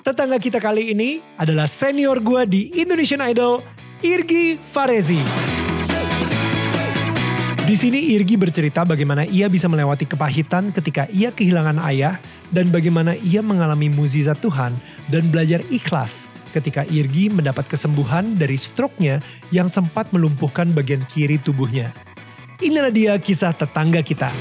Tetangga kita kali ini adalah senior gue di Indonesian Idol, Irgi Farezi. Di sini Irgi bercerita bagaimana ia bisa melewati kepahitan ketika ia kehilangan ayah dan bagaimana ia mengalami mukjizat Tuhan dan belajar ikhlas ketika Irgi mendapat kesembuhan dari stroke-nya yang sempat melumpuhkan bagian kiri tubuhnya. Inilah dia kisah tetangga kita.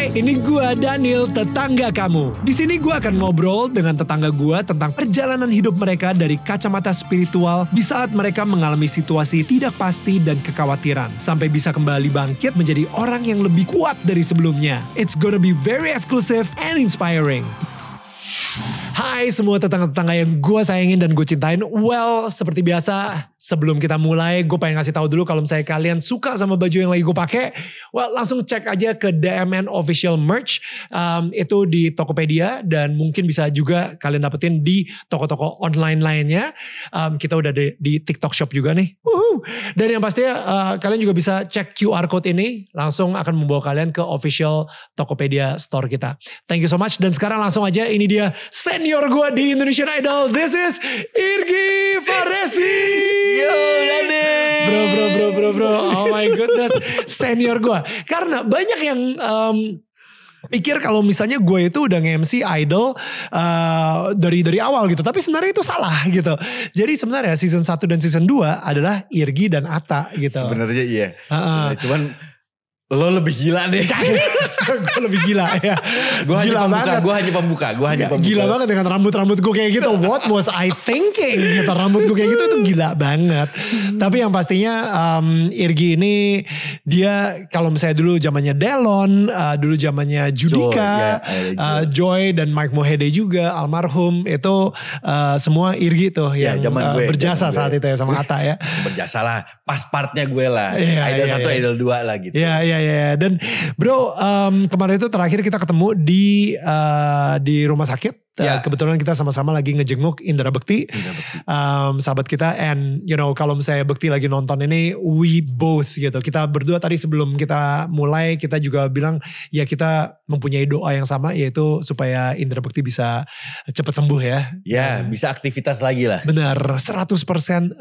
Hai, ini gua Daniel, tetangga kamu. Di sini gua akan ngobrol dengan tetangga gua tentang perjalanan hidup mereka dari kacamata spiritual di saat mereka mengalami situasi tidak pasti dan kekhawatiran sampai bisa kembali bangkit menjadi orang yang lebih kuat dari sebelumnya. It's gonna be very exclusive and inspiring. Hai semua tetangga-tetangga yang gue sayangin dan gue cintain. Well, seperti biasa, sebelum kita mulai, gue pengen ngasih tahu dulu kalau misalnya kalian suka sama baju yang lagi gue pakai, well langsung cek aja ke DMN Official Merch. Um, itu di Tokopedia dan mungkin bisa juga kalian dapetin di toko-toko online lainnya. Um, kita udah di, di TikTok Shop juga nih. Woohoo. Dan yang pastinya uh, kalian juga bisa cek QR code ini, langsung akan membawa kalian ke official Tokopedia store kita. Thank you so much. Dan sekarang langsung aja ini dia senior gue di Indonesian Idol. This is Irgi Faresi. Yo, Dani. Bro, bro, bro, bro, bro. Oh my goodness. Senior gue. Karena banyak yang... Um, pikir kalau misalnya gue itu udah nge-MC idol uh, dari dari awal gitu tapi sebenarnya itu salah gitu jadi sebenarnya season 1 dan season 2 adalah Irgi dan Ata gitu Sebenarnya iya. Uh-uh. Cuman lo lebih gila deh. gue lebih gila ya gue hanya Gila pembuka, banget. gue hanya pembuka, gue hanya Gila, pembuka. gila banget dengan rambut-rambut gue kayak gitu. What was I thinking? Gitu rambut gue kayak gitu itu gila banget. Tapi yang pastinya um, Irgi ini dia kalau misalnya dulu zamannya Delon, uh, dulu zamannya Judika, ya, ada uh, Joy dan Mike Mohede juga almarhum itu uh, semua Irgi tuh Ya, yang zaman uh, gue, berjasa zaman gue. saat itu ya sama Ata ya. Berjasa lah. Pas partnya gue lah. Iya, idol iya, satu, iya. idol dua lah gitu. Iya iya iya dan bro um, kemarin itu terakhir kita ketemu di uh, di rumah sakit. Uh, Ya. kebetulan kita sama-sama lagi ngejenguk Indra Bekti, Indra Bekti. um, sahabat kita. And you know kalau misalnya Bekti lagi nonton ini, we both gitu. Kita berdua tadi sebelum kita mulai kita juga bilang ya kita mempunyai doa yang sama yaitu supaya Indra Bekti bisa cepat sembuh ya. Ya, Dan bisa aktivitas lagi lah. Benar 100%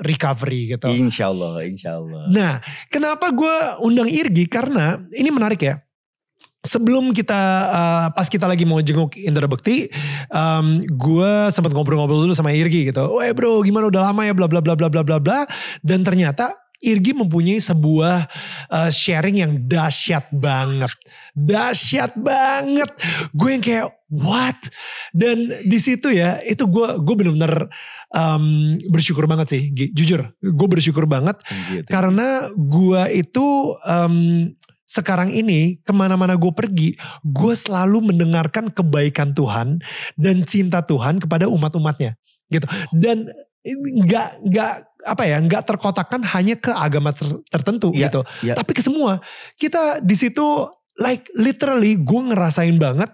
recovery gitu. Insya Allah, insya Allah. Nah, kenapa gue undang Irgi? Karena ini menarik ya. Sebelum kita uh, pas kita lagi mau jenguk Indra Bekti, um, gue sempat ngobrol-ngobrol dulu sama Irgi gitu. Weh bro, gimana udah lama ya bla bla bla bla bla bla bla. Dan ternyata Irgi mempunyai sebuah uh, sharing yang dahsyat banget. Dahsyat banget. Gue yang kayak what? Dan di situ ya, itu gue gue bener-bener um, bersyukur banget sih. Jujur, gue bersyukur banget Gitu. karena gua itu em, sekarang ini ke mana-mana gue pergi, gue selalu mendengarkan kebaikan Tuhan dan cinta Tuhan kepada umat-umatnya, gitu. Dan nggak nggak apa ya nggak terkotakkan hanya ke agama ter- tertentu Iya, gitu, iya. tapi ke semua. Kita di situ like literally gue ngerasain banget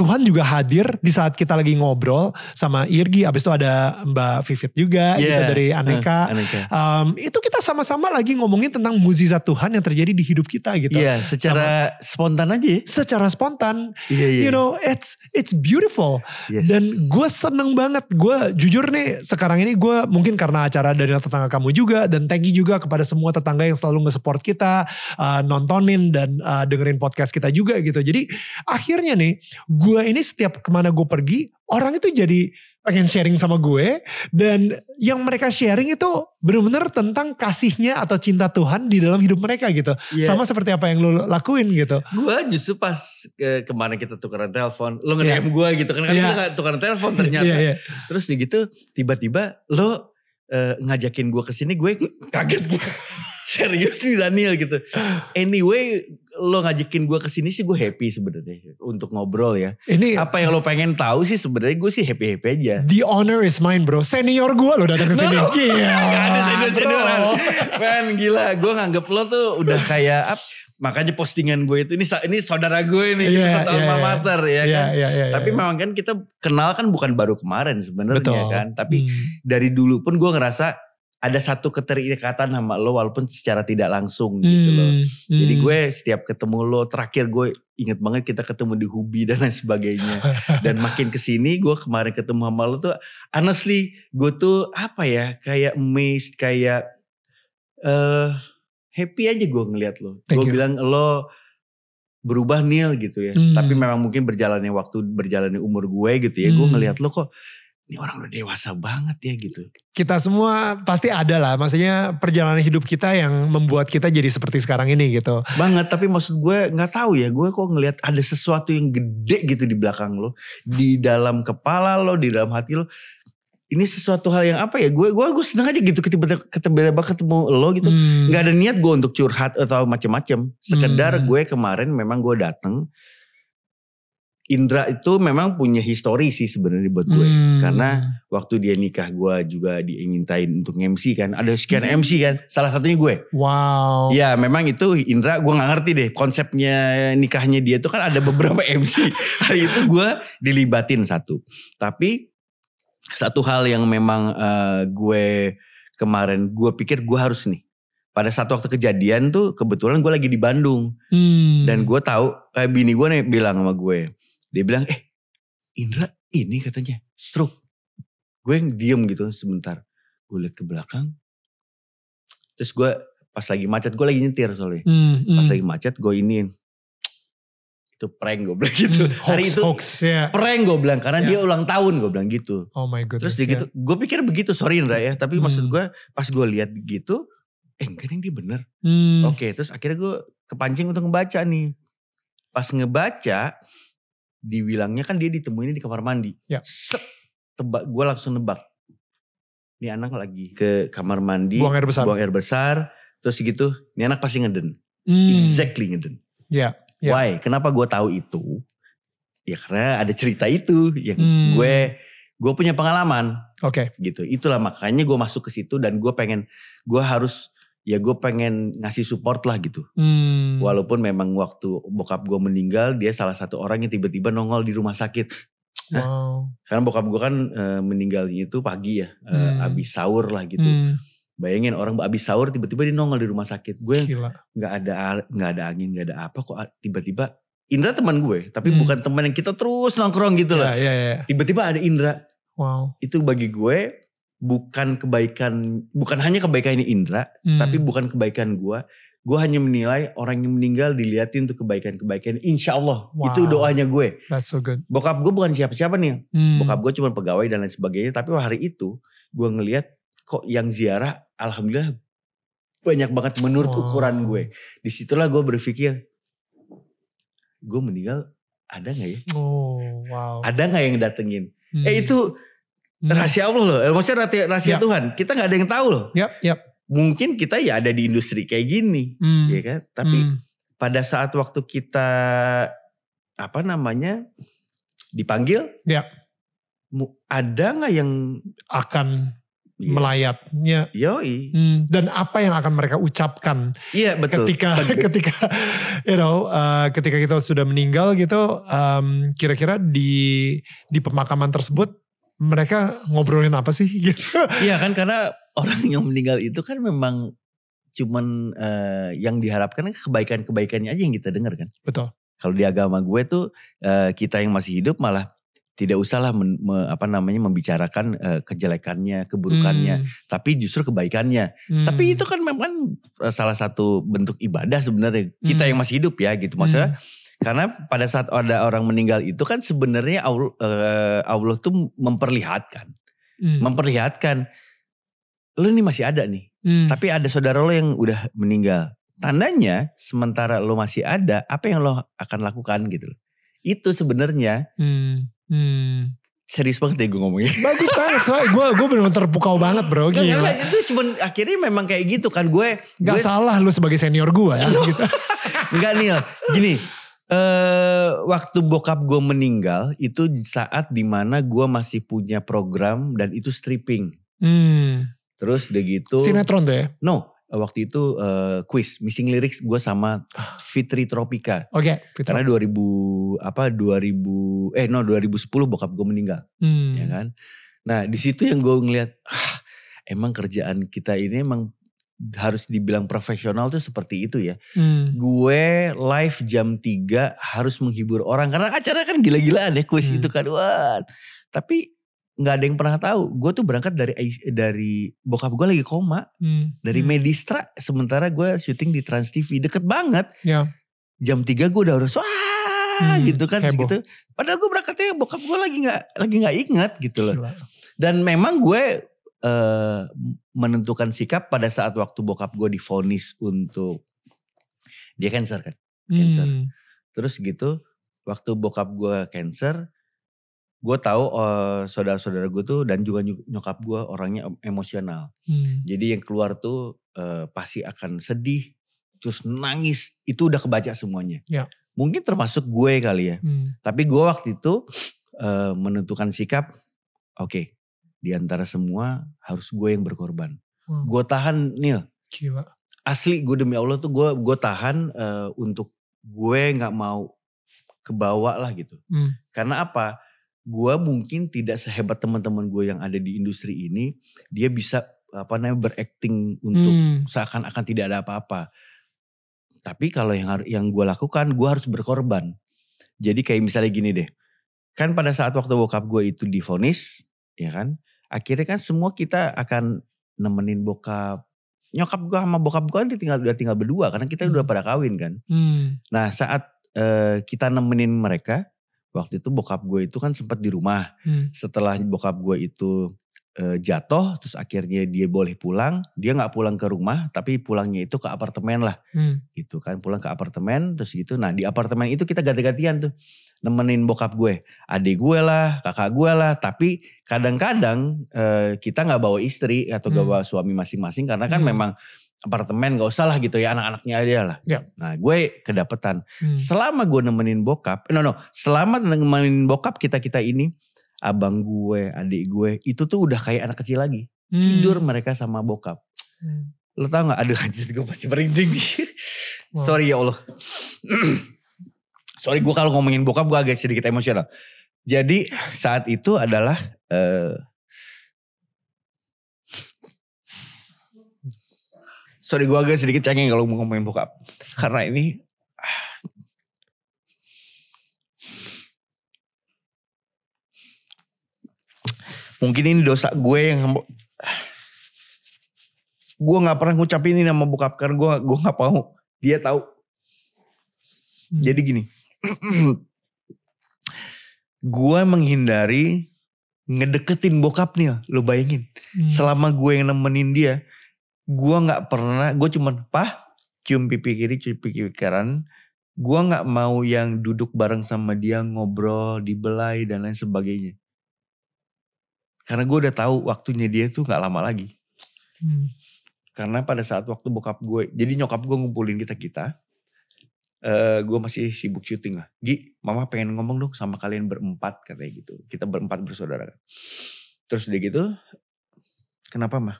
Tuhan juga hadir di saat kita lagi ngobrol sama Irgi, abis itu ada Mbak Vivit juga gitu Iya, dari Aneka. eh, Aneka. Um, itu kita sama-sama lagi ngomongin tentang mukjizat Tuhan yang terjadi di hidup kita gitu. Iya, secara spontan aja. ya. Secara spontan, Iya, iya. you know, it's it's beautiful. Yes. Dan gue seneng banget. Gue jujur nih sekarang ini gue mungkin karena acara dari tetangga kamu juga dan thank you juga kepada semua tetangga yang selalu nge-support kita, uh, nontonin dan uh, dengerin podcast kita juga gitu. Jadi akhirnya nih gue ini setiap ke mana gue pergi orang itu jadi pengen sharing sama gue dan yang mereka sharing itu benar-benar tentang kasihnya atau cinta Tuhan di dalam hidup mereka gitu. Iya. Sama seperti apa yang lo lakuin gitu. Gue justru pas ke, kemarin kita tukeran telepon, lo Iya. nge-DM gue gitu kan, kan Iya. kita tukeran telepon ternyata. Iya, iya. Terus gitu tiba-tiba lo eh, ngajakin gue ke sini, gue kaget gue. Serius nih Daniel gitu. Anyway, lo ngajakin gue ke sini sih gue happy sebenarnya untuk ngobrol ya. Ini Apa yang lo pengen tahu sih sebenarnya gue sih happy-happy aja. The honor is mine broSenior gue lo datang ke sini. No, no. Gila, Gak ada senior-senioran. bro. Man gila, gue nganggep lo tuh udah kayak up. Makanya postingan gue itu ini ini saudara gue nih, kita Iya, satu iya, alma mater ya Iya, kan. iya, iya, Tapi iya. memang kan kita kenal kan bukan baru kemarin sebenarnya kan. Tapi Hmm. dari dulu pun gue ngerasa ada satu keterikatan sama lo walaupun secara tidak langsung gitu loh. Hmm, Jadi hmm. gue setiap ketemu lo, terakhir gue inget banget kita ketemu di Hubi dan lain sebagainya. dan makin ke sini gue kemarin ketemu sama lo tuh, honestly gue tuh apa ya, kayak amazed, kayak eh happy aja gue ngeliat lo. Gue bilang lo berubah Neil gitu ya. Hmm. Tapi memang mungkin berjalannya waktu, berjalannya umur gue gitu ya. Gue Hmm. ngeliat lo kok, ini orang udah dewasa banget ya gitu. kita semua pasti ada lah. Maksudnya perjalanan hidup kita yang membuat kita jadi seperti sekarang ini gitu. banget tapi maksud gue nggak tahu ya gue kok ngelihat ada sesuatu yang gede gitu di belakang lo di dalam kepala lo di dalam hati lo ini sesuatu hal yang apa ya gue gue gue seneng aja gitu ketemu ketemu ketemu lo gitu Hmm. nggak ada niat gue untuk curhat atau macem-macem sekedar Hmm. gue kemarin memang gue dateng Indra itu memang punya histori sih sebenarnya buat gue Hmm. karena waktu dia nikah gue juga diingintain untuk MC kan ada sekian Hmm. MC kan salah satunya gue Wow. Ya memang itu Indra gue gak ngerti deh konsepnya nikahnya dia tuh kan ada beberapa MC. Hari itu gue dilibatin satu. Tapi satu hal yang memang eh, gue kemarin gue pikir gue harus nih. Pada saat waktu kejadian tuh kebetulan gue lagi di Bandung. Hmm. Dan gue tahu kayak bini gue nih bilang sama gue. Dia bilang eh Indra ini katanya stroke. Gue yang diem gitu sebentar. Gue lihat ke belakang. Terus gue pas lagi macet gue lagi nyetir soalnya Hmm, hmm. pas lagi macet gue iniin itu prank gue bilang gitu Hmm, hari hoax, itu hoax, ya. prank gue bilang karena Ya. dia ulang tahun gue bilang gitu Oh my goodness. terus dia ya. gitu gue pikir begitu sorry Indra ya tapi maksud Hmm. gue pas gue lihat gitu eh enggak nih dia bener Hmm. oke terus akhirnya gue kepancing untuk ngebaca nih pas ngebaca dibilangnya kan dia ditemuin di kamar mandi Ya. set tebak gue langsung nebak ini anak lagi ke kamar mandi Buang air besar. buang air besar terus gitu ini anak pasti ngeden Hmm. exactly ngeden Ya. Ya. Why? Kenapa gue tahu itu? Ya karena ada cerita itu yang Hmm. gue gue punya pengalaman Oke. gitu. Itulah makanya gue masuk ke situ dan gue pengen gue harus ya gue pengen ngasih support lah gitu. Hmm. Walaupun memang waktu bokap gue meninggal dia salah satu orang yang tiba-tiba nongol di rumah sakit. Wow. Karena bokap gue kan eh, meninggalnya itu pagi ya, eh, Hmm. abis sahur lah gitu. Hmm. Bayangin orang abis sahur tiba-tiba dia nongol di rumah sakit. Gue nggak ada nggak ada angin nggak ada apa kok tiba-tiba Indra teman gue tapi Hmm. bukan teman yang kita terus nongkrong gitu loh Ya, ya, ya. tiba-tiba ada Indra Wow. itu bagi gue bukan kebaikan bukan hanya kebaikannya Indra Hmm. tapi bukan kebaikan gue gue hanya menilai orang yang meninggal diliatin tuh kebaikan-kebaikan insya Allah itu Wow. doanya gue That's so good. bokap gue bukan siapa-siapa nih Hmm. bokap gue cuma pegawai dan lain sebagainya tapi hari itu gue ngelihat kok yang ziarah alhamdulillah banyak banget menurut Wow. ukuran gue di situlah gue berpikir gue meninggal ada nggak ya Oh, wow. ada nggak yang datengin Hmm. eh itu. Rahasia Allah loh Eh, maksudnya rahasia, rahasia Ya. Tuhan kita nggak ada yang tahu loh Yap, yap. mungkin kita ya ada di industri kayak gini Hmm. ya kan tapi Hmm. pada saat waktu kita apa namanya dipanggil Ya. mu- ada nggak yang akan Iya. melayatnya. Yoi. Hmm, dan apa yang akan mereka ucapkan Iya betul. ketika ketika you know uh, ketika kita sudah meninggal gitu um, kira-kira di di pemakaman tersebut mereka ngobrolin apa sih gitu. Iya kan karena orang yang meninggal itu kan memang cuman eh, yang diharapkan kan kebaikan-kebaikannya aja yang kita dengar kan. Betul. Kalau di agama gue tuh eh, kita yang masih hidup malah tidak usahlah men- me- apa namanya membicarakan eh, kejelekannya, keburukannya, Hmm, tapi justru kebaikannya. hmm. Tapi itu kan memang salah satu bentuk ibadah sebenarnya kita Hmm. yang masih hidup ya gitu maksudnya. Karena pada saat ada orang meninggal itu kan sebenarnya Allah, eh, Allah tuh memperlihatkan, Hmm, memperlihatkan lu nih masih ada nih. hmm, Tapi ada saudara lo yang udah meninggal. Tandanya sementara lo masih ada, apa yang lo akan lakukan gitu. loh. Itu sebenarnya hmm, hmm. serius banget ya gue ngomongnya. bagus banget soalnya gue gue benar terpukau banget bro nggak, gila nggak, itu cuman akhirnya memang kayak gitu kan gue. Gak gue salah lu sebagai senior gue ya gitu. Enggak Nil, gini. Eh waktu bokap gue meninggal itu saat di mana gue masih punya program dan itu stripping. Hmm. Terus udah gitu. Sinetron tuh ya. No, waktu itu eh, quiz missing lyrics gue sama Fitri Tropika. Oke. Fitra. Karena 2000 apa 2000 eh no 2010 bokap gue meninggal, Hmm. ya kan. Nah di situ yang gue ngeliat, ah, emang kerjaan kita ini emang harus dibilang profesional tuh seperti itu ya. Hmm. Gue live jam 3 harus menghibur orang karena acara kan gila-gilaan ya kuis Hmm. itu kan. Wah. Tapi nggak ada yang pernah tahu. Gue tuh berangkat dari dari bokap gue lagi koma Hmm. dari Hmm. Medistra sementara gue syuting di Trans TV deket banget. Ya. Jam 3 gue udah harus wah Hmm, gitu kan heboh. gitu. Padahal gue berangkatnya bokap gue lagi nggak lagi nggak inget gitu loh. Dan memang gue eh, menentukan sikap pada saat waktu bokap gue difonis untuk dia cancer kan. Cancer. Hmm. Terus gitu waktu bokap gue cancer, gue tahu eh, saudara-saudara gue tuh dan juga ny- nyokap gue orangnya em- emosional. Hmm. Jadi yang keluar tuh eh, pasti akan sedih, terus nangis. Itu udah kebaca semuanya. Ya. Mungkin termasuk gue kali ya. Hmm. Tapi gue waktu itu eh, menentukan sikap, oke, di antara semua harus gue yang berkorban. Wow. Gue tahan, Nil. Gila. Asli gue demi Allah tuh gue gue tahan eh, untuk gue nggak mau kebawa lah gitu. Hmm. Karena apa? Gue mungkin tidak sehebat teman-teman gue yang ada di industri ini. Dia bisa apa namanya berakting untuk Hmm. seakan-akan tidak ada apa-apa. Tapi kalau yang yang gue lakukan, gue harus berkorban. Jadi kayak misalnya gini deh, kan pada saat waktu bokap gue itu difonis, ya kan, akhirnya kan semua kita akan nemenin bokap. Nyokap gue sama bokap gue kan tinggal udah tinggal berdua karena kita udah Hmm. pada kawin kan. Hmm. Nah saat eh, kita nemenin mereka, waktu itu bokap gue itu kan sempat di rumah. Hmm. Setelah bokap gue itu eh, jatuh, terus akhirnya dia boleh pulang, dia nggak pulang ke rumah, tapi pulangnya itu ke apartemen lah, Hmm. gitu kan, pulang ke apartemen, terus gitu. Nah di apartemen itu kita ganti-gantian tuh nemenin bokap gue, adik gue lah, kakak gue lah. Tapi kadang-kadang eh, kita nggak bawa istri atau nggak Hmm. bawa suami masing-masing karena kan Hmm. memang apartemen nggak usah lah gitu ya anak-anaknya aja lah. Ya. Nah gue kedapetan. Hmm. Selama gue nemenin bokap, no no, selama nemenin bokap kita kita ini, abang gue, adik gue, itu tuh udah kayak anak kecil lagi. Hmm. Tidur mereka sama bokap. Hmm. Lo tau gak? Aduh anjir gue pasti merinding. Wow. Sorry ya Allah. Sorry gue kalau ngomongin bokap gue agak sedikit emosional. Jadi saat itu adalah eh Sorry gue agak sedikit cengeng kalau mau ngomongin bokap. Karena ini Mungkin ini dosa gue yang gue nggak pernah ngucapin ini sama bokap karena gue gue nggak mau dia tahu. Hmm. Jadi gini, gue menghindari ngedeketin bokap nih, lo bayangin. Hmm. Selama gue yang nemenin dia, gue nggak pernah, gue cuman pah cium pipi kiri, cium pipi kanan. Gue nggak mau yang duduk bareng sama dia ngobrol, dibelai dan lain sebagainya. Karena gue udah tahu waktunya dia tuh nggak lama lagi. Hmm. Karena pada saat waktu bokap gue, jadi nyokap gue ngumpulin kita kita, eh gue masih sibuk syuting lah. Gi, mama pengen ngomong dong sama kalian berempat katanya gitu. Kita berempat bersaudara. Terus udah gitu, kenapa mah?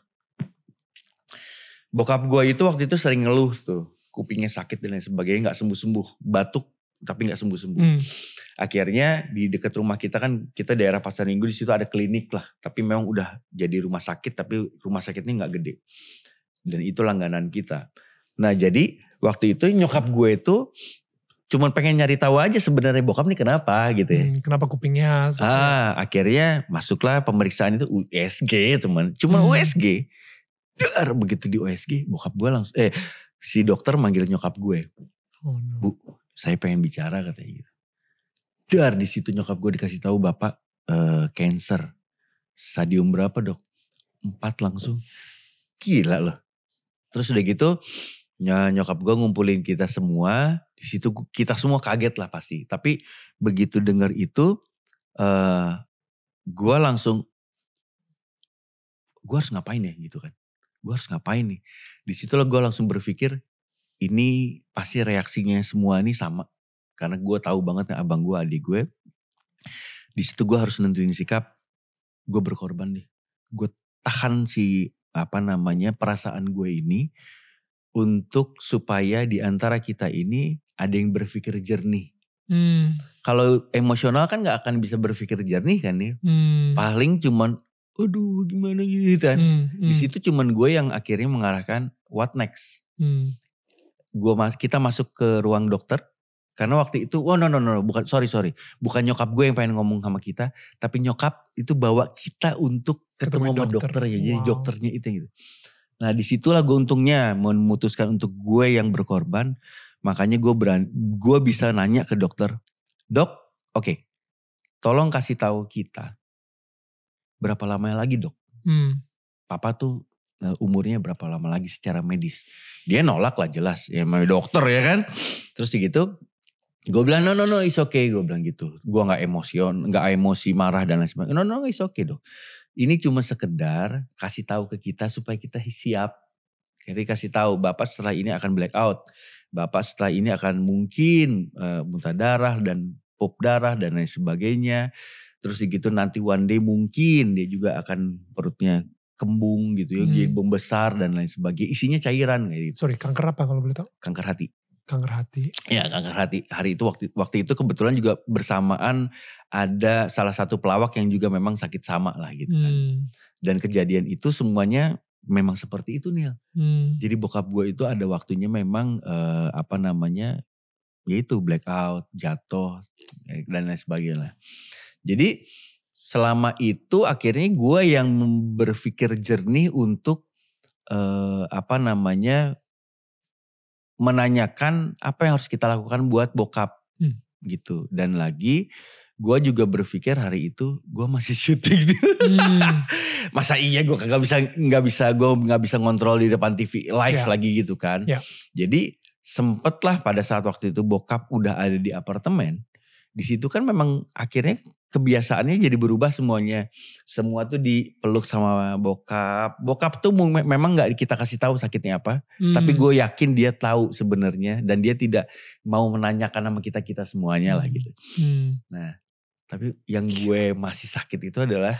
Bokap gue itu waktu itu sering ngeluh tuh, kupingnya sakit dan lain sebagainya, nggak sembuh sembuh, batuk tapi nggak sembuh sembuh. Hmm. Akhirnya di dekat rumah kita kan kita daerah Pasar Minggu di situ ada klinik lah, tapi memang udah jadi rumah sakit tapi rumah sakitnya nggak gede. Dan itu langganan kita. Nah jadi waktu itu nyokap gue itu cuman pengen nyari tahu aja sebenarnya bokap nih kenapa gitu ya. Hmm, Kenapa kupingnya? sakit? Ah akhirnya masuklah pemeriksaan itu USG teman. Cuman Hmm. USG. Dar begitu di USG bokap gue langsung eh si dokter manggil nyokap gue. Oh, no. Bu, saya pengen bicara katanya gitu. Dar di situ nyokap gue dikasih tahu bapak eh, cancer. Stadium berapa dok? Empat langsung. Gila loh. Terus udah gitu ny- nyokap gue ngumpulin kita semua. Di situ kita semua kaget lah pasti. Tapi begitu dengar itu, eh gue langsung, gue harus ngapain ya gitu kan? Gue harus ngapain nih? Di situ gue langsung berpikir, ini pasti reaksinya semua ini sama. Karena gue tahu banget nih abang gue, adik gue. Di situ gue harus nentuin sikap. Gue berkorban nih. Gue tahan si apa namanya perasaan gue ini untuk supaya di antara kita ini ada yang berpikir jernih. Hmm. Kalau emosional kan nggak akan bisa berpikir jernih kan nih. Hmm. Paling cuman aduh gimana gitu kan. Hmm, Di hmm, situ cuman gue yang akhirnya mengarahkan what next. hmm. Gua mas kita masuk ke ruang dokter karena waktu itu oh no no no bukan sorry sorry bukan nyokap gue yang pengen ngomong sama kita tapi nyokap itu bawa kita untuk ketemu Ketemu sama dokter. dokter ya jadi Wow. dokternya itu gitu nah di situlah gue untungnya memutuskan untuk gue yang berkorban makanya gue berani gue bisa nanya ke dokter dok oke tolong kasih tahu kita berapa lama lagi dok Hmm, papa tuh eh, umurnya berapa lama lagi secara medis. Dia nolak lah jelas, ya namanya dokter ya kan. Terus gitu, gue bilang no no no it's okay, gue bilang gitu. Gue nggak emosion, nggak emosi marah dan lain sebagainya. No no it's okay dok. Ini cuma sekedar kasih tahu ke kita supaya kita siap. Jadi kasih tahu bapak setelah ini akan blackout, bapak setelah ini akan mungkin eh, muntah darah dan pop darah dan lain sebagainya. Terus gitu nanti one day mungkin dia juga akan perutnya kembung gitu ya, Hmm. jadi membesar dan lain sebagainya. Isinya cairan kayak gitu, sorry, kanker apa kalau boleh tahu? kanker hati. Kanker hati. Ya kanker hati. Hari itu waktu waktu itu kebetulan juga bersamaan ada salah satu pelawak yang juga memang sakit sama lah gitu kan. Hmm, Dan kejadian itu semuanya memang seperti itu nih. hmm, Jadi bokap gue itu ada waktunya memang eh, apa namanya yaitu blackout, jatuh eh, dan lain sebagainya. Jadi selama itu akhirnya gue yang berpikir jernih untuk eh, apa namanya menanyakan apa yang harus kita lakukan buat bokap Hmm. gitu. Dan lagi gue juga berpikir hari itu gue masih syuting hmm, masa iya gue kagak bisa nggak bisa gue nggak bisa ngontrol di depan TV live Ya. lagi gitu kan Ya. jadi sempet lah pada saat waktu itu bokap udah ada di apartemen di situ kan memang akhirnya kebiasaannya jadi berubah semuanya. Semua tuh dipeluk sama bokap. Bokap tuh memang nggak kita kasih tahu sakitnya apa hmm. tapi gue yakin dia tahu sebenarnya dan dia tidak mau menanyakan sama kita kita semuanya lah Hmm. gitu. Hmm, tapi yang gue masih sakit itu adalah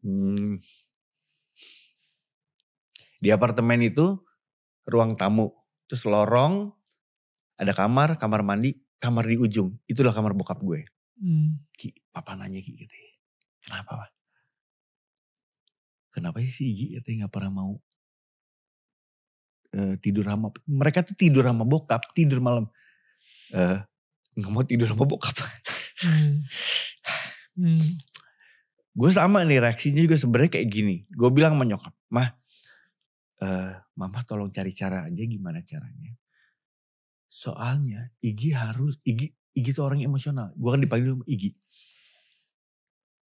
hmm, di apartemen itu ruang tamu, terus lorong, ada kamar, kamar mandi, kamar di ujung. Itulah kamar bokap gue. hmm. Ki, papa nanya Ki gitu ya. Kenapa pak? Kenapa sih si Igi katanya gak pernah mau eh, tidur sama, mereka tuh tidur sama bokap, tidur malam. eh gak mau tidur sama bokap. Hmm. Hmm. gue sama nih reaksinya juga sebenarnya kayak gini. Gue bilang sama nyokap, mah, eh, mama tolong cari cara aja gimana caranya. Soalnya Igi harus, Igi, Igi tuh orang emosional. Gue kan dipanggil Igi.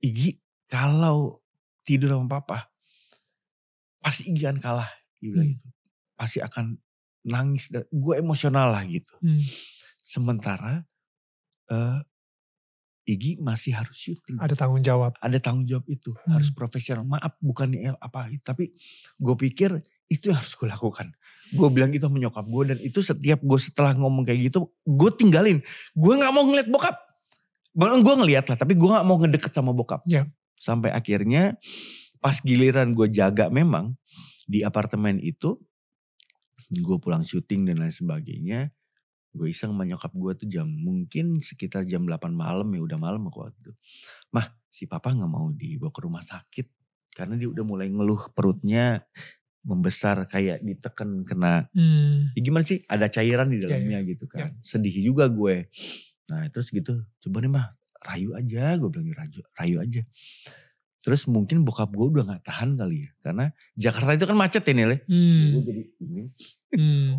Igi kalau tidur sama papa, pasti Igi akan kalah. Dia bilang Hmm. gitu. Pasti akan nangis. Gue emosional lah gitu. Hmm. Sementara eh, Igi masih harus syuting Ada tanggung jawab. ada tanggung jawab itu Hmm. harus profesional maaf bukannya apa tapi gue pikir itu yang harus gue lakukan. Gue bilang gitu sama nyokap gue dan itu setiap gue setelah ngomong kayak gitu gue tinggalin. Gue nggak mau ngeliat bokap. Gue ngeliat lah tapi gue nggak mau ngedeket sama bokap. Ya. sampai akhirnya pas giliran gue jaga memang di apartemen itu gue pulang syuting dan lain sebagainya gue iseng sama nyokap gue tuh jam mungkin sekitar jam 8 malam ya udah malam aku waktu itu. Mah si papa nggak mau dibawa ke rumah sakit karena dia udah mulai ngeluh perutnya membesar kayak ditekan kena Hmm. ya gimana sih ada cairan di Ya, ya. dalamnya gitu kan sedih juga gue nah terus gitu coba nih mah rayu aja gue bilang rayu rayu aja terus mungkin bokap gue udah nggak tahan kali ya karena Jakarta itu kan macet ya Nil ya. Hmm. Gue jadi ini Hmm.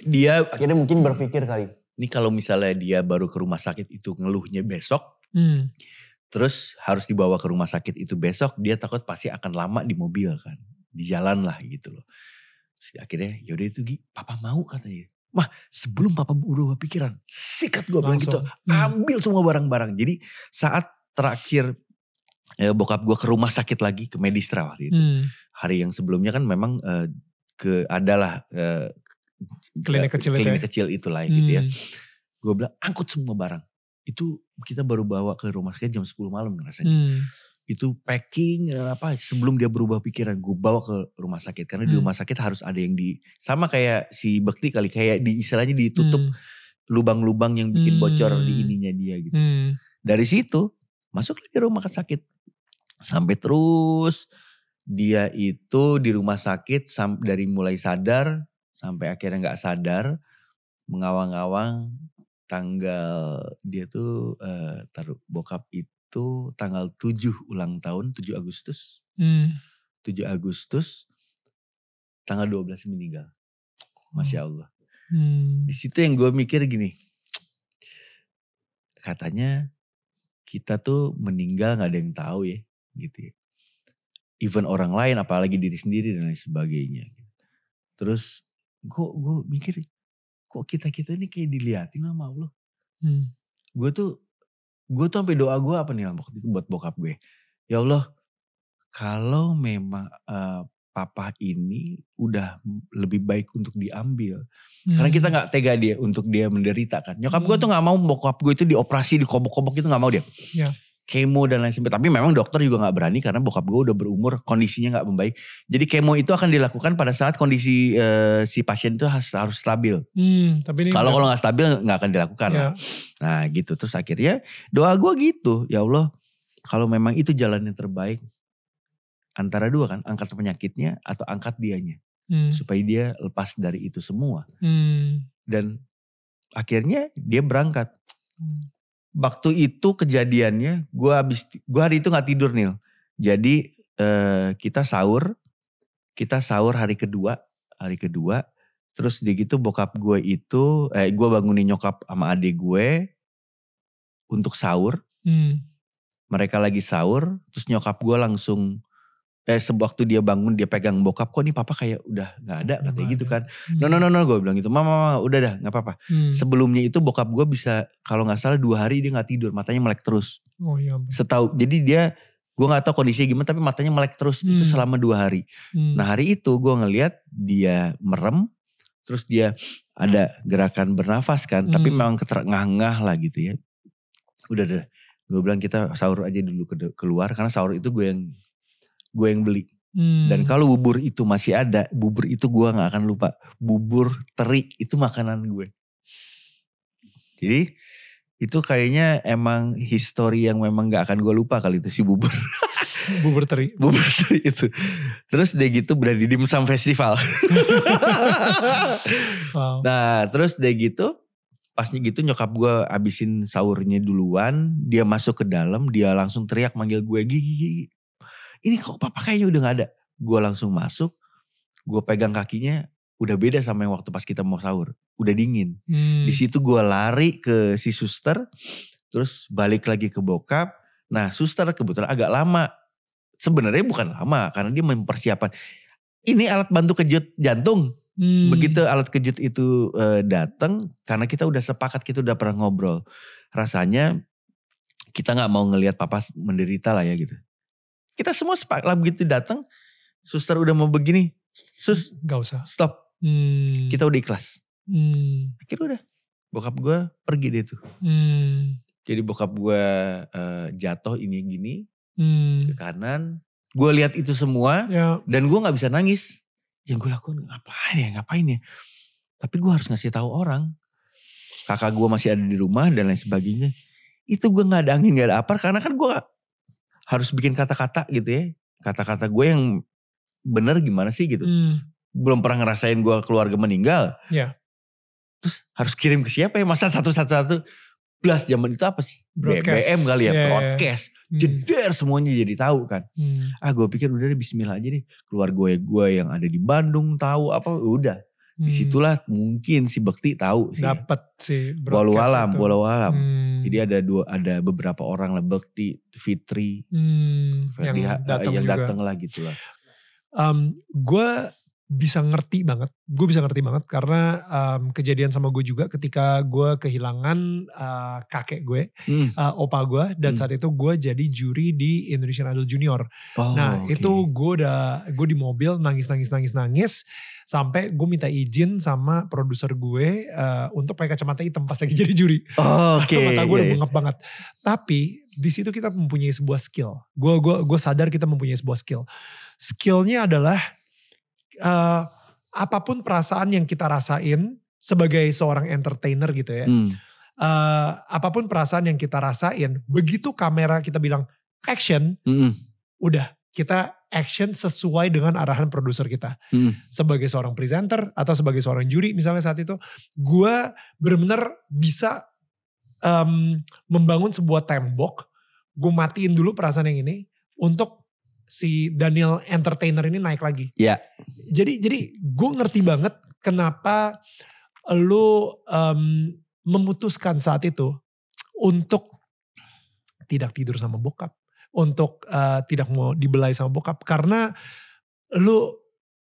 dia akhirnya mungkin berpikir kali ini kalau misalnya dia baru ke rumah sakit itu ngeluhnya besok Hmm. Terus harus dibawa ke rumah sakit itu besok dia takut pasti akan lama di mobil kan di jalan lah gitu loh Terus akhirnya yaudah itu Gi papa mau katanya Mah sebelum papa berubah pikiran sikat gue bilang gitu. Hmm. ambil semua barang-barang jadi saat terakhir eh, bokap gue ke rumah sakit lagi ke Medistra waktu itu Hmm. hari yang sebelumnya kan memang eh, ke adalah eh, Klinik kecil itu klinik ya? kecil itulah gitu ya Hmm. gue bilang angkut semua barang itu kita baru bawa ke rumah sakit jam 10 malam rasanya Hmm. itu packing dan apa sebelum dia berubah pikiran gue bawa ke rumah sakit karena di Hmm. rumah sakit harus ada yang di sama kayak si Bekti kali kayak di istilahnya ditutup Hmm. lubang-lubang yang bikin bocor di Hmm. ininya dia gitu. Hmm. Dari situ masuk di rumah sakit. Sampai terus dia itu di rumah sakit dari mulai sadar sampai akhirnya nggak sadar mengawang-awang tanggal dia tuh eh, taruh bokap itu tanggal 7 ulang tahun 7 Agustus. Hmm. 7 Agustus tanggal 12 meninggal. Masya Allah. Hmm. Di situ yang gue mikir gini. Katanya kita tuh meninggal nggak ada yang tahu ya gitu ya. Even orang lain apalagi diri sendiri dan lain sebagainya. Terus gue gue mikir kok kita kita ini kayak diliatin sama Allah. Hmm. Gue tuh gue tuh sampai doa gue apa nih waktu itu buat bokap gue. Ya Allah kalau memang eh, papa ini udah lebih baik untuk diambil. Karena kita Hmm. nggak tega dia untuk dia menderita kan. Nyokap gue Hmm. tuh nggak mau bokap gue itu dioperasi, dikobok-kobok itu nggak mau dia. Ya. Kemo dan lain sebagainya. Tapi memang dokter juga nggak berani karena bokap gue udah berumur, kondisinya nggak membaik. Jadi kemo itu akan dilakukan pada saat kondisi eh, si pasien itu harus, harus stabil. Hmm, tapi Kalau kalau nggak stabil nggak akan dilakukan. ya. lah. Nah gitu terus akhirnya doa gue gitu, ya Allah kalau memang itu jalan yang terbaik antara dua kan, angkat penyakitnya atau angkat dianya Hmm. supaya dia lepas dari itu semua. Hmm. dan akhirnya dia berangkat. Hmm. Waktu itu kejadiannya, gue habis, gue hari itu nggak tidur Nil. Jadi eh, kita sahur, kita sahur hari kedua, hari kedua. Terus dia gitu bokap gue itu, eh gue bangunin nyokap sama adik gue untuk sahur. Hmm. Mereka lagi sahur, terus nyokap gue langsung eh sewaktu dia bangun dia pegang bokap kok nih papa kayak udah nggak ada Udah katanya gitu kan. No no no no gue bilang gitu, mama, mama udah dah nggak apa-apa. Hmm. Sebelumnya itu bokap gue bisa kalau nggak salah dua hari dia nggak tidur, matanya melek terus. Oh iya. Setahu jadi dia gue nggak tahu kondisinya gimana tapi matanya melek terus itu Hmm. selama dua hari. Hmm. Nah hari itu gue ngeliat dia merem, terus dia ada gerakan bernafas kan, tapi Hmm. memang keterengah-engah lah gitu ya. Udah deh, gue bilang kita sahur aja dulu ke- keluar karena sahur itu gue yang gue yang beli. Hmm. Dan kalau bubur itu masih ada, bubur itu gue nggak akan lupa. Bubur teri itu makanan gue. Jadi itu kayaknya emang histori yang memang nggak akan gue lupa kali itu si bubur bubur teri. bubur teri itu. Terus dia gitu berada di Dimsum Festival. Wow. Nah terus dia gitu pasnya gitu nyokap gue abisin sahurnya duluan. Dia masuk ke dalam dia langsung teriak manggil gue gigi gigi. Ini kok papa kayaknya udah gak ada. Gue langsung masuk. Gue pegang kakinya udah beda sama yang waktu pas kita mau sahur. Udah dingin. Hmm. Di situ gue lari ke si suster. Terus balik lagi ke bokap. Nah suster kebetulan agak lama. Sebenarnya bukan lama karena dia mempersiapkan. Ini alat bantu kejut jantung. Hmm. Begitu alat kejut itu eh, datang, karena kita udah sepakat kita udah pernah ngobrol. Rasanya kita nggak mau ngelihat papa menderita lah ya gitu. Kita semua sepakat lah begitu datang, suster udah mau begini, sus Gak usah. stop, Hmm. kita udah ikhlas. Hmm. Akhirnya udah, bokap gue pergi deh tuh. Hmm. Jadi bokap gue eh, jatuh ini gini Hmm. ke kanan. Gue lihat itu semua Ya. dan gue nggak bisa nangis. Yang gue lakukan ngapain ya, ngapain ya. Tapi gue harus ngasih tahu orang. Kakak gue masih ada di rumah dan lain sebagainya. Itu gue nggak ada angin nggak ada apa karena kan gue harus bikin kata-kata gitu ya. Kata-kata gue yang bener gimana sih gitu. Hmm. Belum pernah ngerasain gue keluarga meninggal. Ya. Terus harus kirim ke siapa ya? Masa satu-satu-satu. Plus zaman itu apa sih? Broadcast. BBM kali ya, Ya, ya, ya. broadcast. Hmm. Jeder semuanya jadi tahu kan. Hmm. ah gue pikir udah deh bismillah aja deh keluar gue gue yang ada di Bandung tahu apa udah Hmm. di situlah mungkin si Bekti tahu sih. Dapat sih walau alam walau alam Hmm. jadi ada dua ada beberapa orang lah Bekti Fitri Hmm, Ferdi yang Ha- datang yang datang lah gitu lah gue bisa ngerti banget, gue bisa ngerti banget karena em, kejadian sama gue juga ketika gue kehilangan eh, kakek gue, Hmm. eh, opa gue, dan Hmm. saat itu gue jadi juri di Indonesian Idol Junior. oh, nah oke. itu gue udah gue di mobil nangis nangis nangis nangis sampai gue minta izin sama produser gue eh, untuk pakai kacamata hitam pas lagi jadi juri. Oh, oke mata gue iya, udah iya. bengap banget. Tapi di situ kita mempunyai sebuah skill. Gue gua gue sadar kita mempunyai sebuah skill. Skillnya adalah eh, apa pun perasaan yang kita rasain sebagai seorang entertainer gitu ya. Hmm. eh, apa pun perasaan yang kita rasain, begitu kamera kita bilang action, Mm-mm. udah kita action sesuai dengan arahan produser kita. Mm-mm. Sebagai seorang presenter atau sebagai seorang juri misalnya saat itu, gue benar-benar bisa em, membangun sebuah tembok. Gue matiin dulu perasaan yang ini untuk si Daniel entertainer ini naik lagi. Iya. Jadi jadi gue ngerti banget kenapa lu em, memutuskan saat itu untuk tidak tidur sama bokap, untuk eh, tidak mau dibelai sama bokap karena lu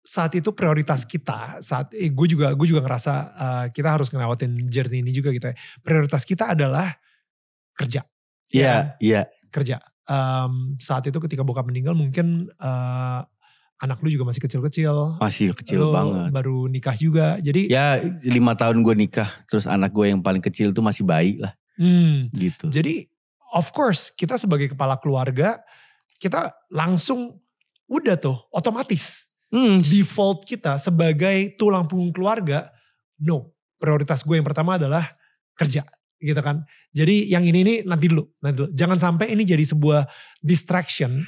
saat itu prioritas kita saat eh, gue juga gue juga ngerasa eh, kita harus ngelewatin journey ini juga gitu ya. Prioritas kita adalah kerja. ya Iya, kan? iya. kerja. Em, saat itu ketika bokap meninggal mungkin eh, anak lu juga masih kecil-kecil. Masih kecil Lu banget. Baru nikah juga. Jadi Ya lima tahun gue nikah, terus anak gue yang paling kecil tuh masih bayi lah, hmm, gitu. jadi of course kita sebagai kepala keluarga kita langsung udah tuh otomatis Hmm, default kita sebagai tulang punggung keluarga no prioritas gue yang pertama adalah kerja gitu kan. Jadi yang ini nih nanti dulu nanti dulu. Jangan sampai ini jadi sebuah distraction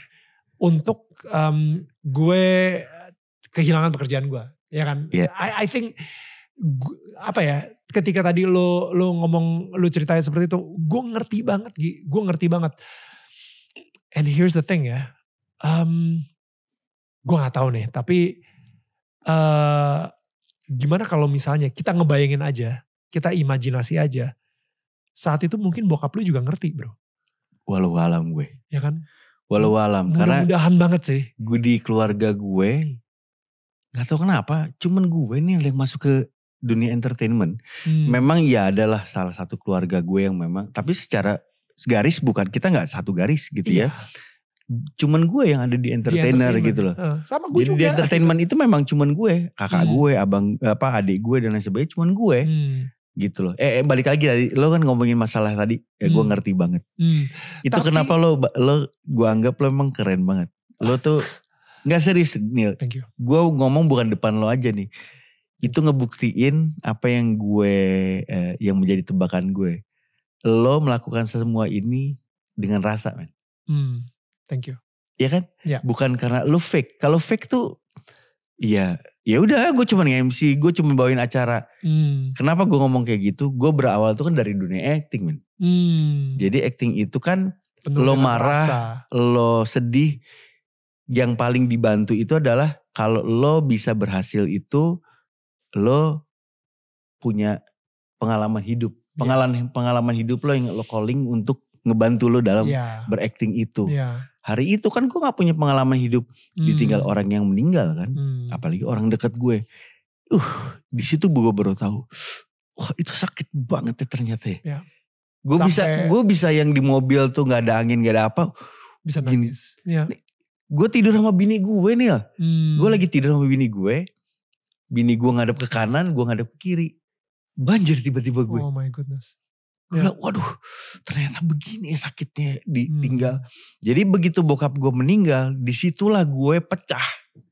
untuk em, gue kehilangan pekerjaan gue ya kan? Iya. I, I think apa ya ketika tadi lo lo ngomong lo ceritanya seperti itu gue ngerti banget gue ngerti banget. And here's the thing ya um, gue nggak tahu nih tapi eh gimana kalau misalnya kita ngebayangin aja kita imajinasi aja saat itu mungkin bokap lu juga ngerti bro walau alam gue. ya kan Walau alam. Karena mudah-mudahan banget sih gue di keluarga gue, gak tahu kenapa, cuman gue nih yang masuk ke dunia entertainment. Hmm. Memang ya adalah salah satu keluarga gue yang memang, tapi secara garis bukan, kita gak satu garis gitu Iya, ya. Cuman gue yang ada di di entertainer entertainment. gitu loh. Eh, sama gue Jadi juga di entertainment itu memang cuman gue, kakak Hmm. gue, abang apa adik gue dan lain sebagainya cuman gue Hmm, gitu loh. Eh, eh, balik lagi tadi lo kan ngomongin masalah tadi, ya gue Hmm. ngerti banget. hmm. Itu Tapi- kenapa lo lo gue anggap lo emang keren banget. Lo tuh nggak serius Neil. thank you Gue ngomong bukan depan lo aja nih. Itu ngebuktiin apa yang gue eh, yang menjadi tebakan gue. Lo melakukan semua ini dengan rasa, men. Hmm, thank you Iya kan? Iya. Bukan karena lo fake. Kalau fake tuh, iya, ya udah, gue cuma MC, gue cuma bawain acara. Hmm, Kenapa gue ngomong kayak gitu? Gue berawal tuh kan dari dunia acting, men. hmm. Jadi acting itu kan Penuh lo marah, rasa. lo sedih, yang paling dibantu itu adalah kalau lo bisa berhasil itu, lo punya pengalaman hidup. Iya. Pengalaman pengalaman hidup lo yang lo calling untuk ngebantu lo dalam Iya, berakting itu. iya. Hari itu kan gue gak punya pengalaman hidup ditinggal Hmm, orang yang meninggal kan. hmm. Apalagi orang dekat gue. Uh, di situ gue baru tahu. Wah itu sakit banget ya ternyata ya. Iya. Gue bisa, gue bisa yang di mobil tuh nggak ada angin, nggak ada apa. bisa Gini. nangis Iya. Gue tidur sama bini gue nih lah. Hmm. Gue lagi tidur sama bini gue. Bini gue ngadep ke kanan, gue ngadep ke kiri. Banjir tiba-tiba gue. oh my goodness Gue ya. bilang, waduh ternyata begini ya sakitnya Hmm. ditinggal. Jadi begitu bokap gue meninggal, di situlah gue pecah.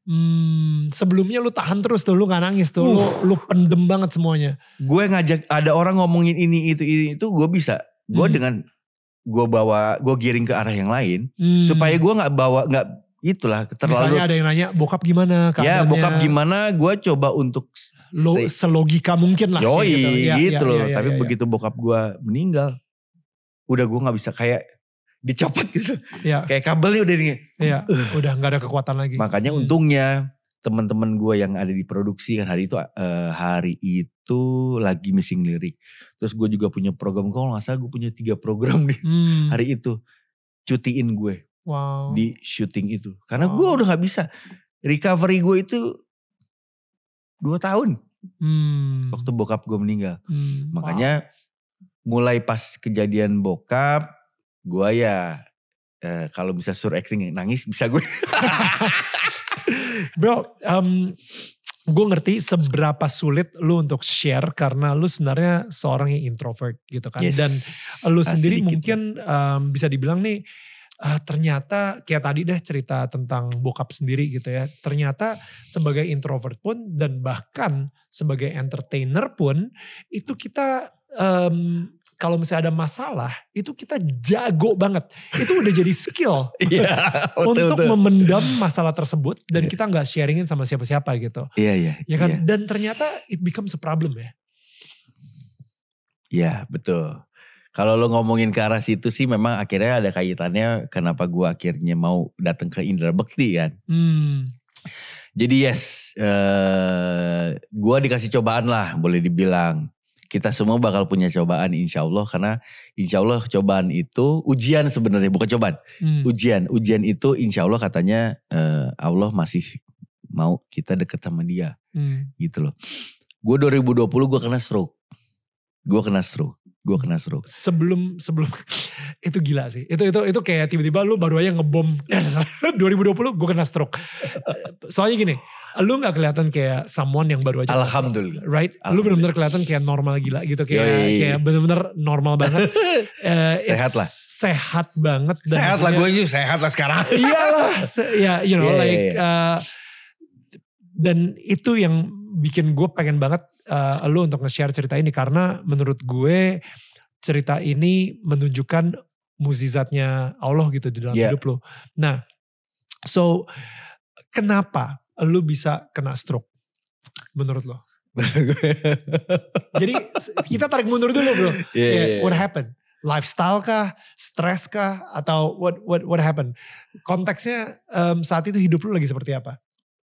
Hmm, sebelumnya lu tahan terus tuh, lu gak nangis tuh, lu, lu pendem banget semuanya. Gue ngajak, ada orang ngomongin ini, itu, ini, itu gue bisa. Gue Hmm. dengan, gue bawa, gue giring ke arah yang lain. Hmm. Supaya gue gak bawa, gak itulah terlalu. Misalnya ada yang nanya, bokap gimana ya keadaannya? bokap gimana, gue coba untuk Lo, stay- selogika mungkin lah. Yoi kayak Ya, gitu ya, loh. ya, ya, Tapi ya, ya. begitu bokap gue meninggal, udah gue nggak bisa kayak dicopot gitu. Ya, Kayak kabelnya udah nih. ya, udah gak ada kekuatan lagi. Makanya Hmm. untungnya teman-teman gue yang ada di produksi kan hari itu eh, hari itu lagi missing lirik. Terus gue juga punya program kalau nggak salah gue punya tiga program nih Hmm, hari itu cutiin gue wow. di syuting itu. Karena Wow. gue udah nggak bisa. Recovery gue itu dua tahun Hmm, waktu bokap gue meninggal. hmm, Makanya mulai pas kejadian bokap, gua ya eh, kalau bisa suruh acting nangis bisa gue. Bro, gue ngerti seberapa sulit lu untuk share karena lu sebenarnya seorang yang introvert gitu kan. Yes. Dan lu Ah, sendiri sedikit mungkin em, bisa dibilang nih ah, ternyata kayak tadi deh cerita tentang bokap sendiri gitu ya. Ternyata sebagai introvert pun dan bahkan sebagai entertainer pun itu kita em, kalau misalnya ada masalah itu kita jago banget. Itu udah jadi skill Iya, untuk betul. memendam masalah tersebut dan Iya. kita nggak sharingin sama siapa-siapa gitu. Iya, iya. Ya kan? Iya, Dan ternyata it becomes a problem ya. Iya, betul. Kalau lo ngomongin ke arah situ sih memang akhirnya ada kaitannya kenapa gua akhirnya mau datang ke Indra Bekti kan. Hmm. Jadi yes, eh gua dikasih cobaan lah boleh dibilang. Kita semua bakal punya cobaan insya Allah karena insya Allah cobaan itu ujian sebenarnya bukan cobaan. Hmm. Ujian, ujian itu insya Allah katanya eh, Allah masih mau kita deket sama dia Hmm. gitu loh. Gue 2020 gue kena stroke. Gue kena stroke. Gue kena stroke. sebelum sebelum itu gila sih. Itu itu itu kayak tiba-tiba lu baru aja ngebom 2020 gue kena stroke. Soalnya gini, lu nggak kelihatan kayak someone yang baru aja kena stroke, Alhamdulillah. right? Lu bener-bener kelihatan kayak normal gila gitu kayak Yoi. kayak bener-bener normal banget. Eh, Sehat lah. Sehat banget dan sehat lah gue juga sehat lah sekarang. iyalah ya you know Iya, iya, like iya. uh, dan itu yang bikin gue pengen banget uh, lu untuk nge-share cerita ini karena menurut gue cerita ini menunjukkan mukjizatnya Allah gitu di dalam Iya. hidup lu. Nah, so kenapa lu bisa kena stroke menurut lo? Jadi kita tarik mundur dulu bro. Iya, Yeah, iya, iya. What happened? Lifestyle kah? Stres kah? Atau what what what happened? Konteksnya em, saat itu hidup lu lagi seperti apa?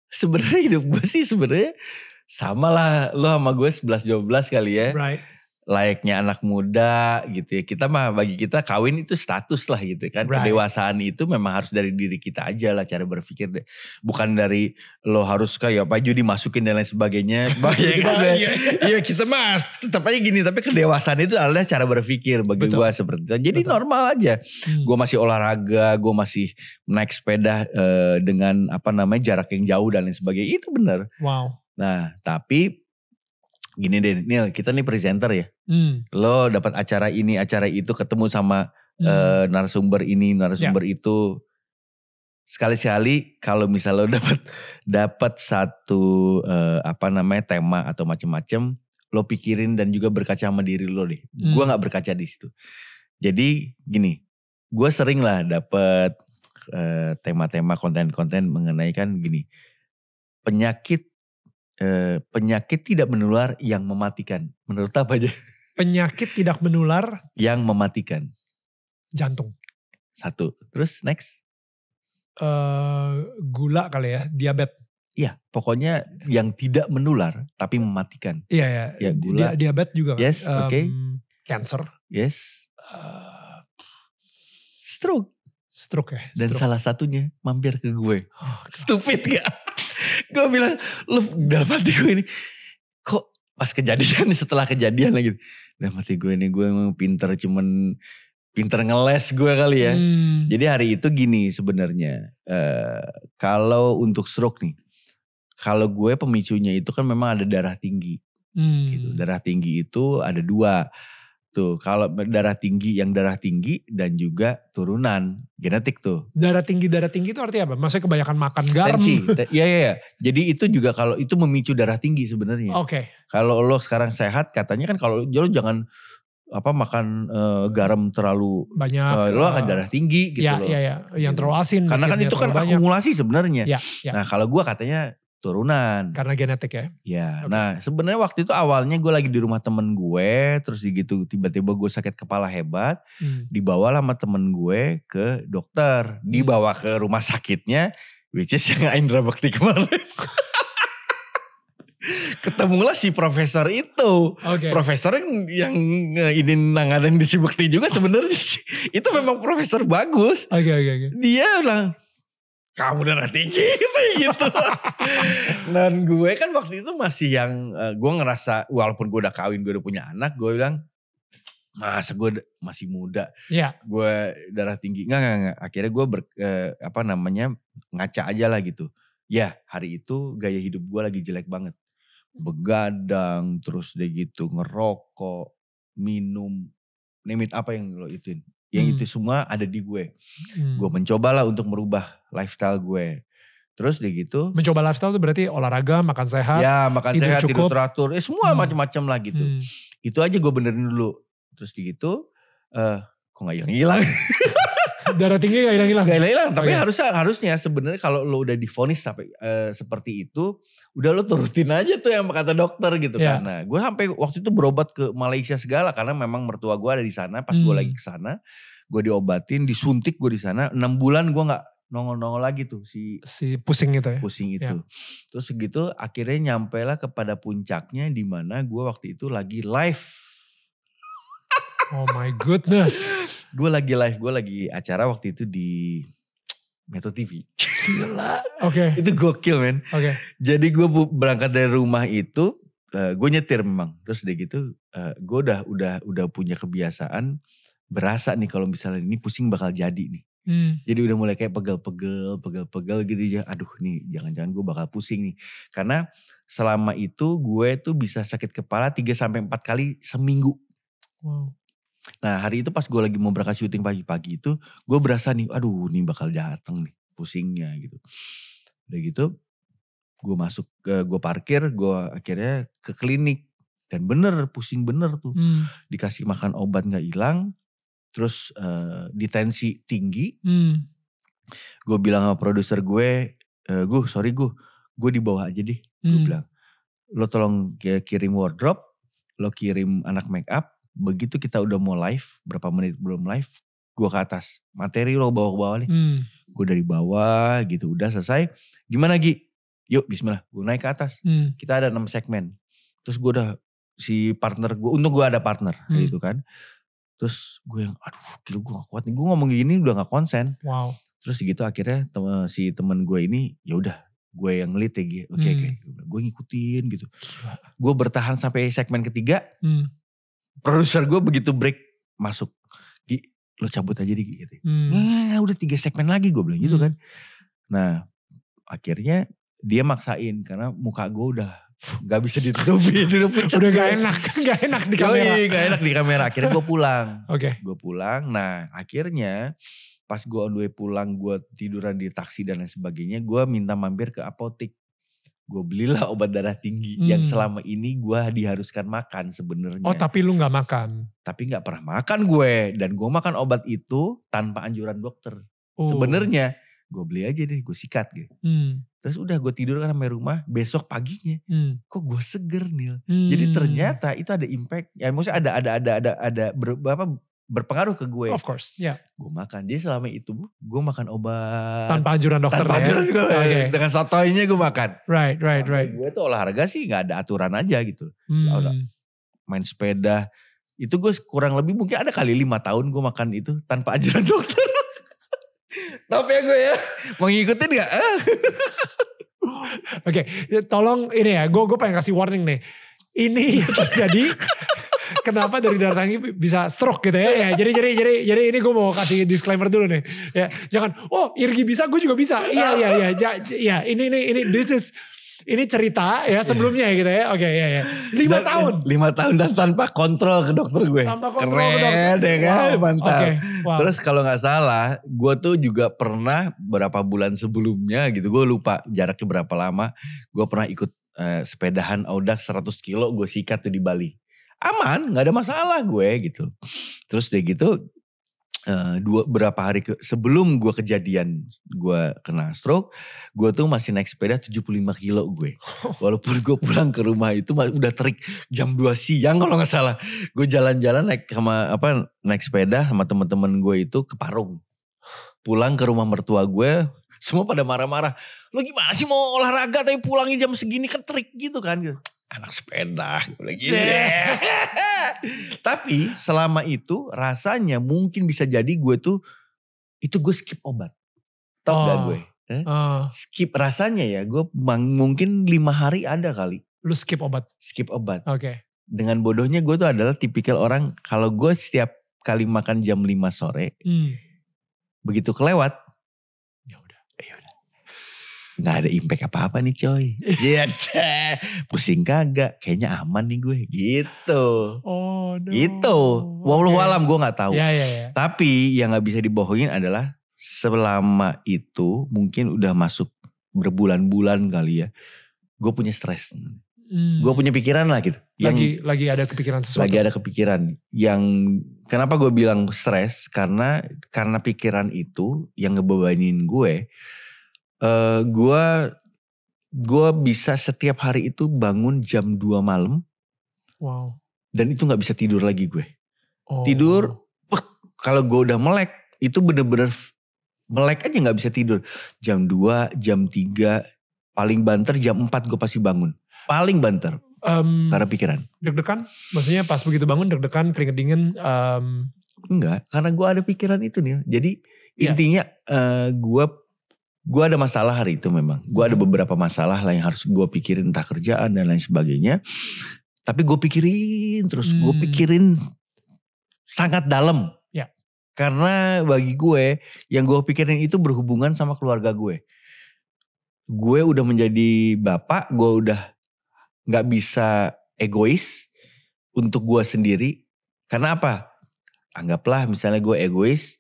Sebenarnya hidup gue sih sebenarnya sama lah lo sama gue 11-12 kali ya. Right. Layaknya anak muda gitu ya. Kita mah bagi kita kawin itu status lah gitu kan. Right. Kedewasaan itu memang harus dari diri kita aja lah cara berpikir deh. Bukan dari lo harus kayak baju dimasukin dan lain sebagainya. Bahaya kan ya. Iya. Iya kita mah tetap aja gini. Tapi kedewasaan itu adalah cara berpikir bagi gue seperti itu. Jadi Betul. normal aja. Hmm. gue masih olahraga, gue masih naik sepeda eh, dengan apa namanya jarak yang jauh dan lain sebagainya. Itu benar. Wow. Nah, tapi gini deh, Nil, kita nih presenter ya. Hmm. Lo dapat acara ini, acara itu, ketemu sama Hmm. eh, narasumber ini, narasumber itu. Sekali-sekali kalau misalnya lo dapat dapat satu eh, apa namanya tema atau macem-macem, lo pikirin dan juga berkaca sama diri lo deh. Hmm. Gue nggak berkaca di situ. Jadi gini, gue sering lah dapat eh, tema-tema konten-konten mengenai kan gini, penyakit eh, penyakit tidak menular yang mematikan. Menurut apa aja? Penyakit tidak menular Yang mematikan. jantung. Satu. Terus next. eh gula kali ya, diabetes. Iya, pokoknya yang tidak menular tapi mematikan. Iya ya. Ya, Di- gula. diabetes juga kan. Yes, oke. Em, Cancer. Yes, eh, stroke. stroke ya. Dan stroke. salah satunya mampir ke gue. Oh, Stupid gak? Gue bilang, lu dalam hati gue ini, kok pas kejadian setelah kejadian lagi. Dalam hati gue ini gue emang pinter cuman pinter ngeles gue kali ya. Hmm. Jadi hari itu gini sebenarnya, eh kalau untuk stroke nih, kalau gue pemicunya itu kan memang ada darah tinggi Hmm. gitu. Darah tinggi itu ada dua. Tuh, kalau darah tinggi yang darah tinggi dan juga turunan genetik tuh. Darah tinggi darah tinggi itu artinya apa? Maksudnya kebanyakan makan garam. Tensi. Te- Iya iya iya. Jadi itu juga kalau itu memicu darah tinggi sebenarnya. Oke. Kalau lo sekarang sehat katanya kan kalau lo jangan apa makan eh, garam terlalu Banyak. eh, lo akan eh, darah tinggi gitu ya, loh. ya, ya. Yang Gitu. terlalu asin. Karena kan itu kan banyak. akumulasi sebenarnya. Ya, ya. Nah kalau gua katanya turunan. Karena genetik ya. Ya, Oke. nah sebenarnya waktu itu awalnya gue lagi di rumah temen gue, terus gitu tiba-tiba gue sakit kepala hebat, Hmm. dibawa sama temen gue ke dokter, dibawa ke rumah sakitnya, which is yang Indra Bakti kemarin. Ketemulah si profesor itu. Oke. Profesor yang, yang ini nanganin di si Bakti juga sebenarnya. Itu memang profesor bagus. Oke, oke, oke. Dia bilang, kamu darah tinggi gitu, gitu. Dan gue kan waktu itu masih yang, eh, gue ngerasa walaupun gue udah kawin, gue udah punya anak, gue bilang, masa gue masih muda, Ya. gue darah tinggi. Enggak, enggak, enggak. Akhirnya gue ber, eh, apa namanya, ngaca aja lah gitu. Ya hari itu gaya hidup gue lagi jelek banget. Begadang, terus deh gitu, ngerokok, minum, name it apa yang lo ituin. Yang Hmm. itu semua ada di gue. Hmm. Gue mencobalah untuk merubah lifestyle gue. Terus dia gitu. Mencoba lifestyle itu berarti olahraga, makan sehat. Ya makan tidur sehat, tidur cukup. teratur. Eh semua Hmm. macam-macam lah gitu. Hmm. Itu aja gue benerin dulu. Terus dia gitu. eh kok gak hilang-hilang? Darah tinggi gak hilang-hilang. Gak hilang-hilang. Tapi Oke. harusnya harusnya sebenarnya kalau lo udah difonis sampai eh, seperti itu. Udah lo turutin aja tuh yang kata dokter gitu Iya. kan. Nah gue sampai waktu itu berobat ke Malaysia segala. Karena memang mertua gue ada di sana. Pas gue Hmm. lagi ke sana. Gue diobatin, disuntik gue di sana. 6 bulan gue gak nongol-nongol lagi tuh si Si pusing itu ya. pusing Ya. itu. Terus segitu akhirnya nyampe lah kepada puncaknya di mana gue waktu itu lagi live. Oh my goodness. Gue lagi live, gue lagi acara waktu itu di Metro TV. Gila. Oke, itu gokil men. oke. Jadi gue berangkat dari rumah itu, gue nyetir memang. Terus udah gitu, gue udah udah udah punya kebiasaan berasa nih kalau misalnya ini pusing bakal jadi nih. Hmm. Jadi udah mulai kayak pegel-pegel, pegel-pegel gitu ya. Aduh nih jangan-jangan gue bakal pusing nih. Karena selama itu gue tuh bisa sakit kepala 3 sampai 4 kali seminggu. Wow. Nah hari itu pas gue lagi mau berangkat syuting pagi-pagi itu. Gue berasa nih aduh nih bakal dateng nih pusingnya gitu. Udah gitu gue masuk ke gue parkir gue akhirnya ke klinik. Dan bener pusing bener tuh. Hmm. Dikasih makan obat gak hilang. Terus eh, ditensi tinggi Hmm. gue bilang sama produser gue, e, gue sorry gue, gue di bawah aja deh. Gue Hmm. bilang, lo tolong ki- kirim wardrobe, lo kirim anak make up, begitu kita udah mau live, berapa menit belum live, gue ke atas. Materi lo bawa ke bawah nih. Hmm. Gue dari bawah gitu, udah selesai. Gimana Gi? Yuk bismillah, gue naik ke atas. Hmm. Kita ada 6 segmen. Terus gue udah, si partner gue, untung gue ada partner Hmm. gitu kan. Terus gue yang, aduh gila gue gak kuat nih. Gue ngomong gini udah gak konsen. Wow. Terus gitu akhirnya tem- si temen gue ini ya udah gue yang lead ya. Oke oke. Hmm. Gue ngikutin gitu. Gue bertahan sampai segmen ketiga. Hmm. Produser gue begitu break masuk. Gi lo cabut aja deh Gi gitu. Hmm. Ya udah tiga segmen lagi gue bilang gitu Hmm. kan. Nah akhirnya dia maksain karena muka gue udah gak bisa ditutupin. udah pucat Udah gak enak, gak enak di kamera. Yoi, gak enak di kamera. Akhirnya gue pulang. Oke. gue pulang. Nah akhirnya pas gue on the way pulang gue tiduran di taksi dan lain sebagainya. Gue minta mampir ke apotek. Gue belilah obat darah tinggi yang Hmm. selama ini gue diharuskan makan sebenarnya. Oh tapi lu gak makan. Tapi nggak pernah makan gue dan gue makan obat itu tanpa anjuran dokter. Oh. Sebenarnya gue beli aja deh, gue sikat gitu. Hmm. Terus udah gue tidur kan sampai rumah. Besok paginya Hmm. kok gue seger Nil. Hmm. Jadi ternyata itu ada impact. Ya maksudnya ada ada ada ada ada ber, apa, berpengaruh ke gue. Of course, ya. gue makan. Jadi selama itu gue makan obat Tanpa anjuran dokter tanpa ya. anjuran gue. Oke. Dengan sotoinya gue makan. Right, right, right. Gue tuh olahraga sih nggak ada aturan aja gitu. Hmm. udah. Main sepeda. Itu gue kurang lebih mungkin ada kali lima tahun gue makan itu tanpa anjuran dokter. Tapi ya gue ya mau ngikutin gak? Ah. Oke, ya, tolong ini ya, gue gue pengen kasih warning nih. Ini yang terjadi kenapa dari darah tinggi bisa stroke gitu ya. ya jadi jadi jadi jadi ini gue mau kasih disclaimer dulu nih. Ya, jangan oh Irgi bisa, gue juga bisa. Iya iya iya. Ja, ja, ini ini ini this is ini cerita ya sebelumnya gitu ya. Oke ya ya. Lima Dan- tahun. Lima tahun dan tanpa kontrol ke dokter gue. Tanpa kontrol Keren ke dokter. ya kan, Wow, mantap. Oke, wow. Terus kalau nggak salah, gue tuh juga pernah berapa bulan sebelumnya gitu, gue lupa jaraknya berapa lama. Gue pernah ikut eh, sepedahan Audax 100 kilo, gue sikat tuh di Bali. Aman, nggak ada masalah gue gitu. Terus deh gitu, eh, dua berapa hari ke, sebelum gue kejadian gue kena stroke, gue tuh masih naik sepeda 75 kilo gue. Walaupun gue pulang ke rumah itu udah terik jam 2 siang kalau nggak salah. Gue jalan-jalan naik sama apa naik sepeda sama teman-teman gue itu ke Parung. Pulang ke rumah mertua gue, semua pada marah-marah. Lo gimana sih mau olahraga tapi pulangnya jam segini kan terik gitu kan. Anak sepeda. Gue bilang gitu. tapi selama itu rasanya mungkin bisa jadi gue tuh itu gue skip obat. Tau gak Oh. gue? Eh? Ah, Skip rasanya ya gue mungkin lima hari ada kali lu skip obat. skip obat. Oke. Dengan bodohnya gue tuh adalah tipikal orang kalau gue setiap kali makan jam 5 sore Hmm. begitu kelewat Ya udah. ya udah. Nggak ada impact apa-apa nih coy. Iya, pusing kagak. Kayaknya aman nih gue gitu. Oh no. Itu. Wallahu Oke. alam gue nggak tahu. Ya ya ya. Tapi yang nggak bisa dibohongin adalah selama itu mungkin udah masuk berbulan-bulan kali ya. Gue punya stres. Hmm. Gue punya pikiran lah gitu. lagi lagi ada kepikiran sesuatu. lagi ada kepikiran yang kenapa gue bilang stres karena karena pikiran itu yang ngebebanin gue eh gue gue bisa setiap hari itu bangun jam 2 malam Wow. dan itu nggak bisa tidur lagi gue Oh. Tidur. kalau gue udah melek itu bener-bener melek aja nggak bisa tidur jam 2 jam 3 paling banter jam 4 gue pasti bangun paling banter Em, karena pikiran deg-degan? Maksudnya pas begitu bangun deg-degan, keringet dingin. em, Enggak, karena gue ada pikiran itu nih. Jadi Iya. intinya eh, gue gua ada masalah hari itu memang. Gue ada Mhm. beberapa masalah lah yang harus gue pikirin entah kerjaan dan lain sebagainya. Tapi gue pikirin terus, gue Hmm. pikirin sangat dalam. Ya. Karena bagi gue yang gue pikirin itu berhubungan sama keluarga gue. Gue udah menjadi bapak, gue udah nggak bisa egois untuk gue sendiri. Karena apa? Anggaplah misalnya gue egois,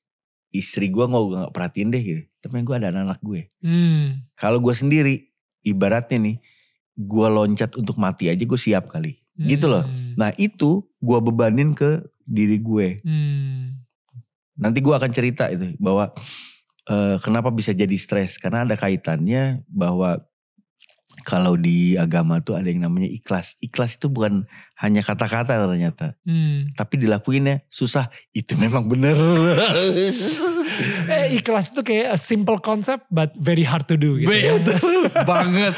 istri gue nggak perhatiin deh gitu. Tapi gue ada anak-anak gue. hmm, Kalau gue sendiri, ibaratnya nih, gue loncat untuk mati aja gue siap kali. Gitu loh. hmm, Nah itu gue bebanin ke diri gue. hmm, Nanti gue akan cerita itu bahwa eh, kenapa bisa jadi stres. Karena ada kaitannya bahwa kalau di agama tuh ada yang namanya ikhlas. Ikhlas itu bukan hanya kata-kata ternyata. hmm. Tapi dilakuinnya susah. Itu memang bener. Eh, ikhlas itu kayak a simple concept but very hard to do gitu ya. Betul banget.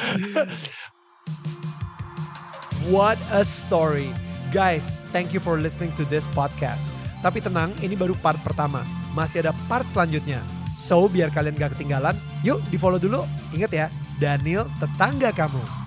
What a story. Guys, thank you for listening to this podcast. Tapi tenang, ini baru part pertama. Masih ada part selanjutnya. So, biar kalian gak ketinggalan, yuk di follow dulu. Ingat ya, Daniel tetangga kamu.